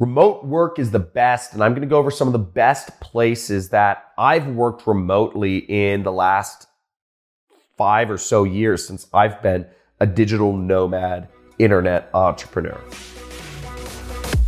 Remote work is the best, and I'm going to go over some of the best places that I've worked remotely in the last five or so years since I've been a digital nomad internet entrepreneur.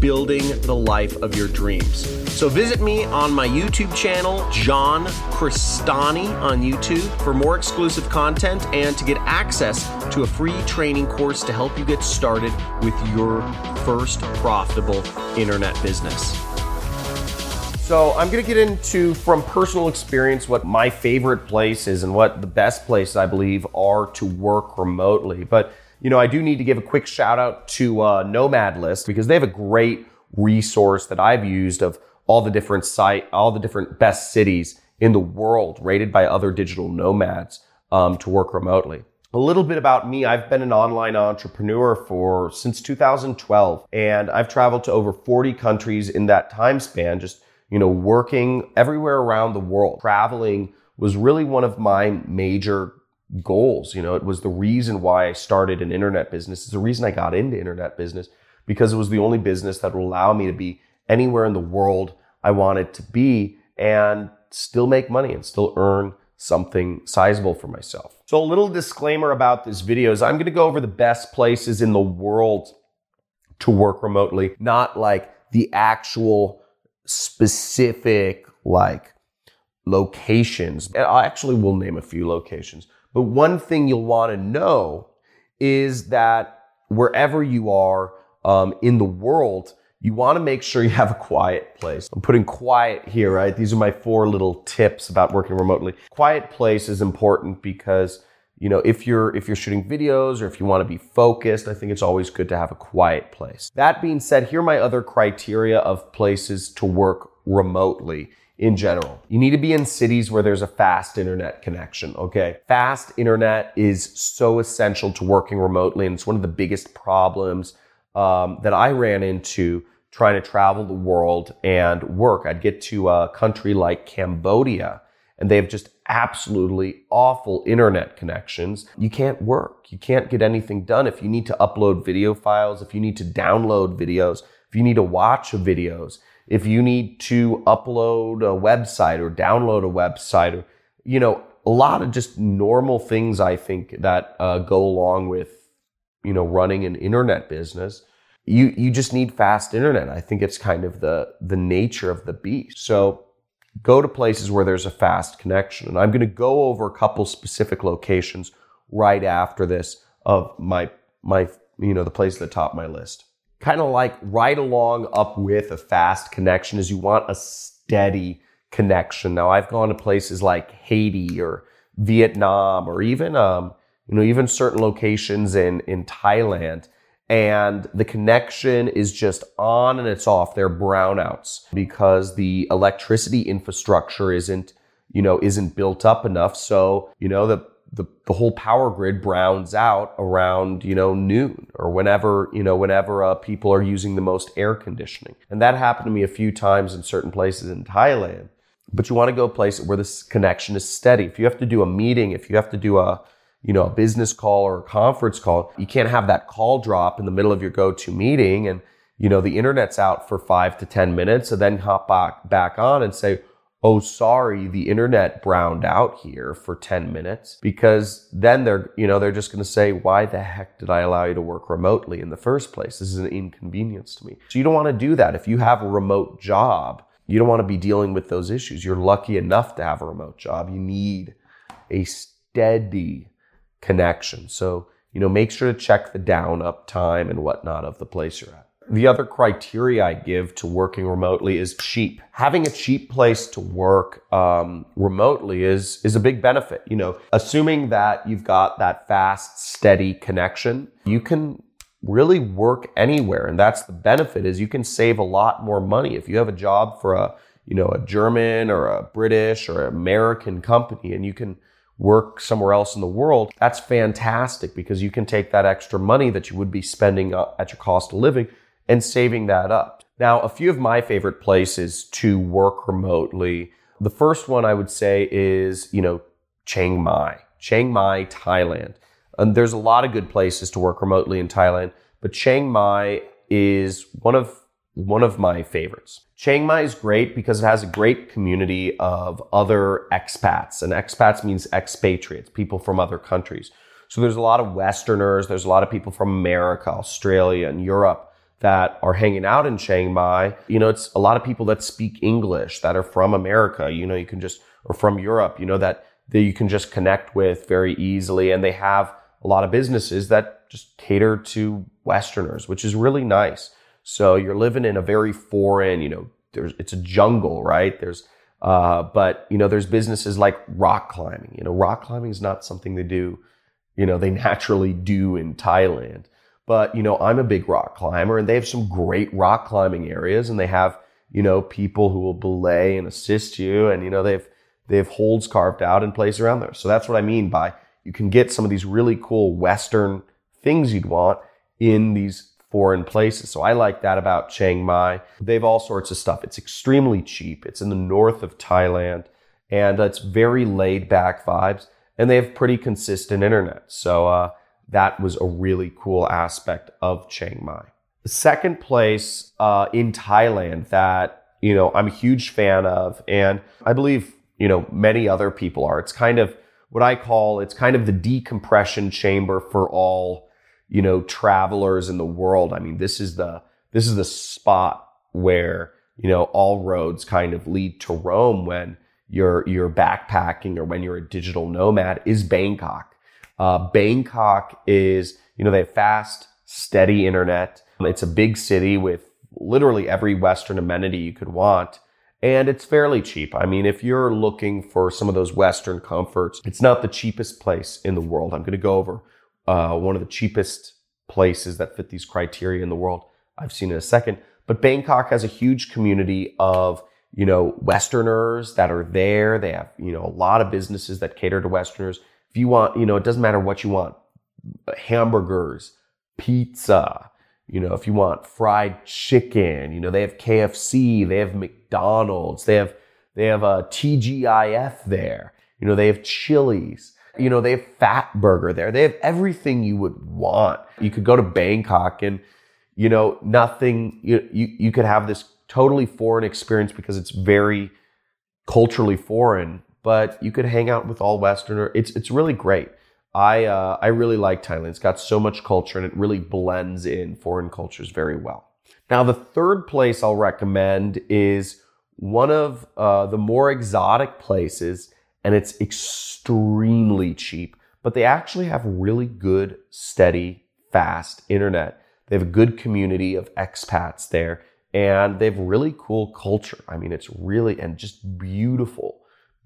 building the life of your dreams. So, visit me on my YouTube channel, John Crestani on YouTube, for more exclusive content and to get access to a free training course to help you get started with your first profitable internet business. So I'm going to get into from personal experience what my favorite places and what the best places I believe are to work remotely. But you know, I do need to give a quick shout out to uh, Nomad List because they have a great resource that I've used of all the different site, all the different best cities in the world rated by other digital nomads um, to work remotely. A little bit about me. I've been an online entrepreneur for since 2012 and I've traveled to over 40 countries in that time span, just you know, working everywhere around the world. Traveling was really one of my major goals. You know, it was the reason why I started an internet business. It's the reason I got into internet business because it was the only business that would allow me to be anywhere in the world I wanted to be and still make money and still earn something sizable for myself. So a little disclaimer about this video is I'm going to go over the best places in the world to work remotely, not like the actual specific like locations. I actually will name a few locations. But one thing you'll want to know is that wherever you are um, in the world, you want to make sure you have a quiet place. I'm putting quiet here, right? These are my four little tips about working remotely. Quiet place is important because you know if you're if you're shooting videos or if you want to be focused i think it's always good to have a quiet place that being said here are my other criteria of places to work remotely in general you need to be in cities where there's a fast internet connection okay fast internet is so essential to working remotely and it's one of the biggest problems um, that i ran into trying to travel the world and work i'd get to a country like cambodia and they have just absolutely awful internet connections, you can't work. You can't get anything done. If you need to upload video files, if you need to download videos, if you need to watch videos, if you need to upload a website or download a website, or, you know, a lot of just normal things I think that uh, go along with, you know, running an internet business. You, you just need fast internet. I think it's kind of the, the nature of the beast. So go to places where there's a fast connection. And I'm going to go over a couple specific locations right after this of my, my, you know, the place at the top of my list. Kind of like right along up with a fast connection is you want a steady connection. Now I've gone to places like Haiti or Vietnam or even, um, you know, even certain locations in, in Thailand and the connection is just on and it's off. They're brownouts because the electricity infrastructure isn't, you know, isn't built up enough. So, you know, the, the, the whole power grid browns out around, you know, noon or whenever, you know, whenever uh, people are using the most air conditioning. And that happened to me a few times in certain places in Thailand. But you want to go a place where this connection is steady. If you have to do a meeting, if you have to do a, you know, a business call or a conference call, you can't have that call drop in the middle of your go-to meeting and, you know, the internet's out for five to 10 minutes and then hop back, back on and say, Oh, sorry, the internet browned out here for 10 minutes because then they're, you know, they're just going to say, why the heck did I allow you to work remotely in the first place? This is an inconvenience to me. So you don't want to do that. If you have a remote job, you don't want to be dealing with those issues. You're lucky enough to have a remote job. You need a steady connection. So, you know, make sure to check the down up time and whatnot of the place you're at. The other criteria I give to working remotely is cheap. Having a cheap place to work um, remotely is is a big benefit. You know, assuming that you've got that fast, steady connection, you can really work anywhere, and that's the benefit. Is you can save a lot more money if you have a job for a you know a German or a British or American company, and you can work somewhere else in the world, that's fantastic because you can take that extra money that you would be spending uh, at your cost of living and saving that up. Now, a few of my favorite places to work remotely. The first one I would say is, you know, Chiang Mai, Chiang Mai, Thailand. And there's a lot of good places to work remotely in Thailand, but Chiang Mai is one of one of my favorites. Chiang Mai is great because it has a great community of other expats, and expats means expatriates, people from other countries. So there's a lot of Westerners, there's a lot of people from America, Australia, and Europe that are hanging out in Chiang Mai. You know, it's a lot of people that speak English that are from America. You know, you can just or from Europe. You know that that you can just connect with very easily, and they have a lot of businesses that just cater to Westerners, which is really nice. So you're living in a very foreign, you know, there's it's a jungle, right? There's uh, but you know, there's businesses like rock climbing. You know, rock climbing is not something they do, you know, they naturally do in Thailand. But you know, I'm a big rock climber, and they have some great rock climbing areas, and they have you know people who will belay and assist you, and you know they've they have holds carved out in place around there. So that's what I mean by you can get some of these really cool Western things you'd want in these foreign places. So I like that about Chiang Mai. They have all sorts of stuff. It's extremely cheap. It's in the north of Thailand and it's very laid back vibes and they have pretty consistent internet. So, uh, that was a really cool aspect of Chiang Mai. The second place, uh, in Thailand that, you know, I'm a huge fan of and I believe, you know, many other people are. It's kind of what I call, it's kind of the decompression chamber for all you know, travelers in the world. I mean, this is the, this is the spot where, you know, all roads kind of lead to Rome when you're, you're backpacking or when you're a digital nomad is Bangkok. Uh, Bangkok is, you know, they have fast, steady internet. It's a big city with literally every Western amenity you could want. And it's fairly cheap. I mean, if you're looking for some of those Western comforts, it's not the cheapest place in the world. I'm going to go over uh, one of the cheapest places that fit these criteria in the world. I've seen in a second. But Bangkok has a huge community of, you know, Westerners that are there. They have, you know, a lot of businesses that cater to Westerners. If you want, you know, it doesn't matter what you want hamburgers, pizza, you know, if you want fried chicken, you know, they have KFC, they have McDonald's, they have, they have uh, a TGIF there, you know, they have Chili's. You know, they have Fat Burger there. They have everything you would want. You could go to Bangkok and, you know, nothing, you, you, you could have this totally foreign experience because it's very culturally foreign, but you could hang out with all Westerner. It's, it's really great. I, uh, I really like Thailand. It's got so much culture and it really blends in foreign cultures very well. Now, the third place I'll recommend is one of uh, the more exotic places and it's extremely cheap. But they actually have really good, steady, fast internet. They have a good community of expats there and they have really cool culture. I mean, it's really, and just beautiful,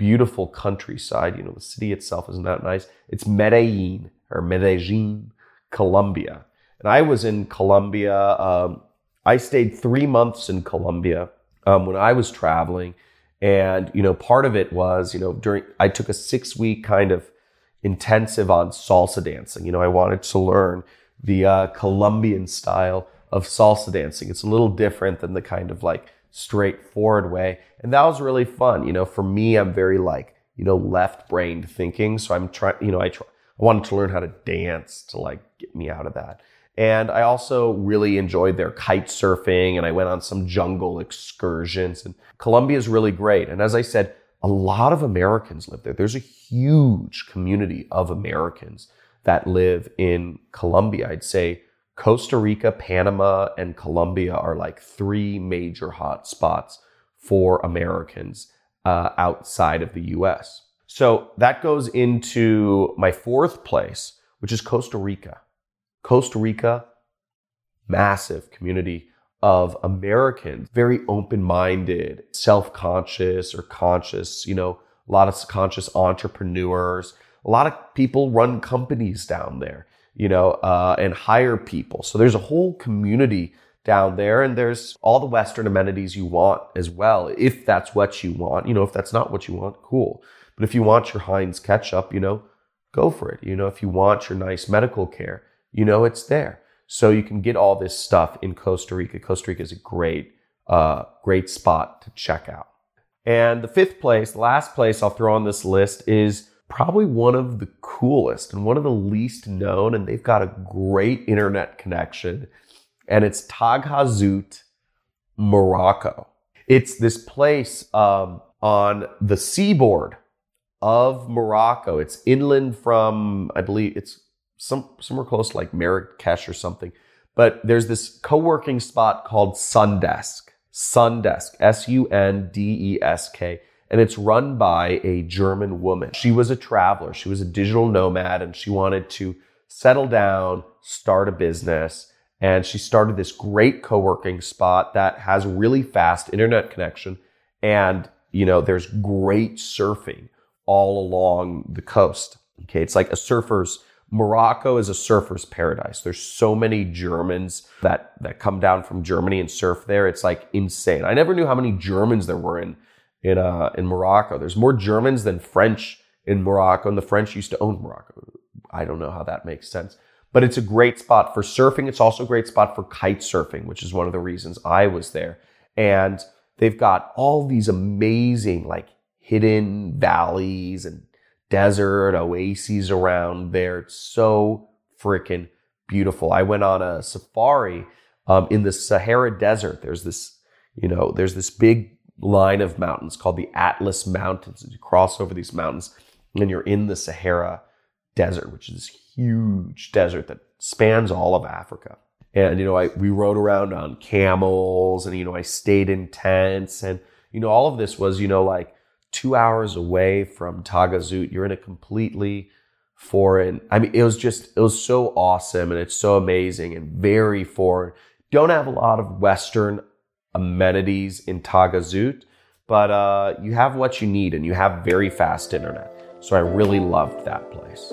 beautiful countryside. You know, the city itself isn't that nice. It's Medellin or Medellin, Colombia. And I was in Colombia. Um, I stayed three months in Colombia um, when I was traveling and, you know, part of it was, you know, during, I took a six week kind of intensive on salsa dancing. You know, I wanted to learn the uh, Colombian style of salsa dancing. It's a little different than the kind of like straightforward way. And that was really fun. You know, for me, I'm very like, you know, left brained thinking. So I'm trying, you know, I try, I wanted to learn how to dance to like get me out of that. And I also really enjoyed their kite surfing and I went on some jungle excursions. And Colombia is really great. And as I said, a lot of Americans live there. There's a huge community of Americans that live in Colombia. I'd say Costa Rica, Panama, and Colombia are like three major hot spots for Americans uh, outside of the US. So that goes into my fourth place, which is Costa Rica. Costa Rica, massive community of Americans, very open minded, self conscious or conscious, you know, a lot of conscious entrepreneurs. A lot of people run companies down there, you know, uh, and hire people. So there's a whole community down there and there's all the Western amenities you want as well, if that's what you want. You know, if that's not what you want, cool. But if you want your Heinz ketchup, you know, go for it. You know, if you want your nice medical care, you know, it's there. So you can get all this stuff in Costa Rica. Costa Rica is a great, uh, great spot to check out. And the fifth place, the last place I'll throw on this list is probably one of the coolest and one of the least known. And they've got a great internet connection. And it's Taghazout, Morocco. It's this place um, on the seaboard of Morocco. It's inland from, I believe it's some somewhere close like Marrakesh or something. But there's this co-working spot called Sundesk. Sundesk, S-U-N-D-E-S-K. And it's run by a German woman. She was a traveler. She was a digital nomad and she wanted to settle down, start a business. And she started this great co-working spot that has really fast internet connection. And, you know, there's great surfing all along the coast. Okay. It's like a surfer's Morocco is a surfer's paradise. There's so many Germans that, that come down from Germany and surf there. It's like insane. I never knew how many Germans there were in, in, uh, in Morocco. There's more Germans than French in Morocco, and the French used to own Morocco. I don't know how that makes sense. But it's a great spot for surfing. It's also a great spot for kite surfing, which is one of the reasons I was there. And they've got all these amazing, like hidden valleys and desert oases around there. It's so freaking beautiful. I went on a safari um, in the Sahara Desert. There's this, you know, there's this big line of mountains called the Atlas Mountains. You cross over these mountains, and you're in the Sahara Desert, which is this huge desert that spans all of Africa. And you know, I we rode around on camels, and you know, I stayed in tents, and you know, all of this was, you know, like two hours away from Taghazout. You're in a completely foreign. I mean, it was just, it was so awesome and it's so amazing and very foreign. Don't have a lot of Western amenities in Taghazout, but uh, you have what you need and you have very fast internet. So I really loved that place.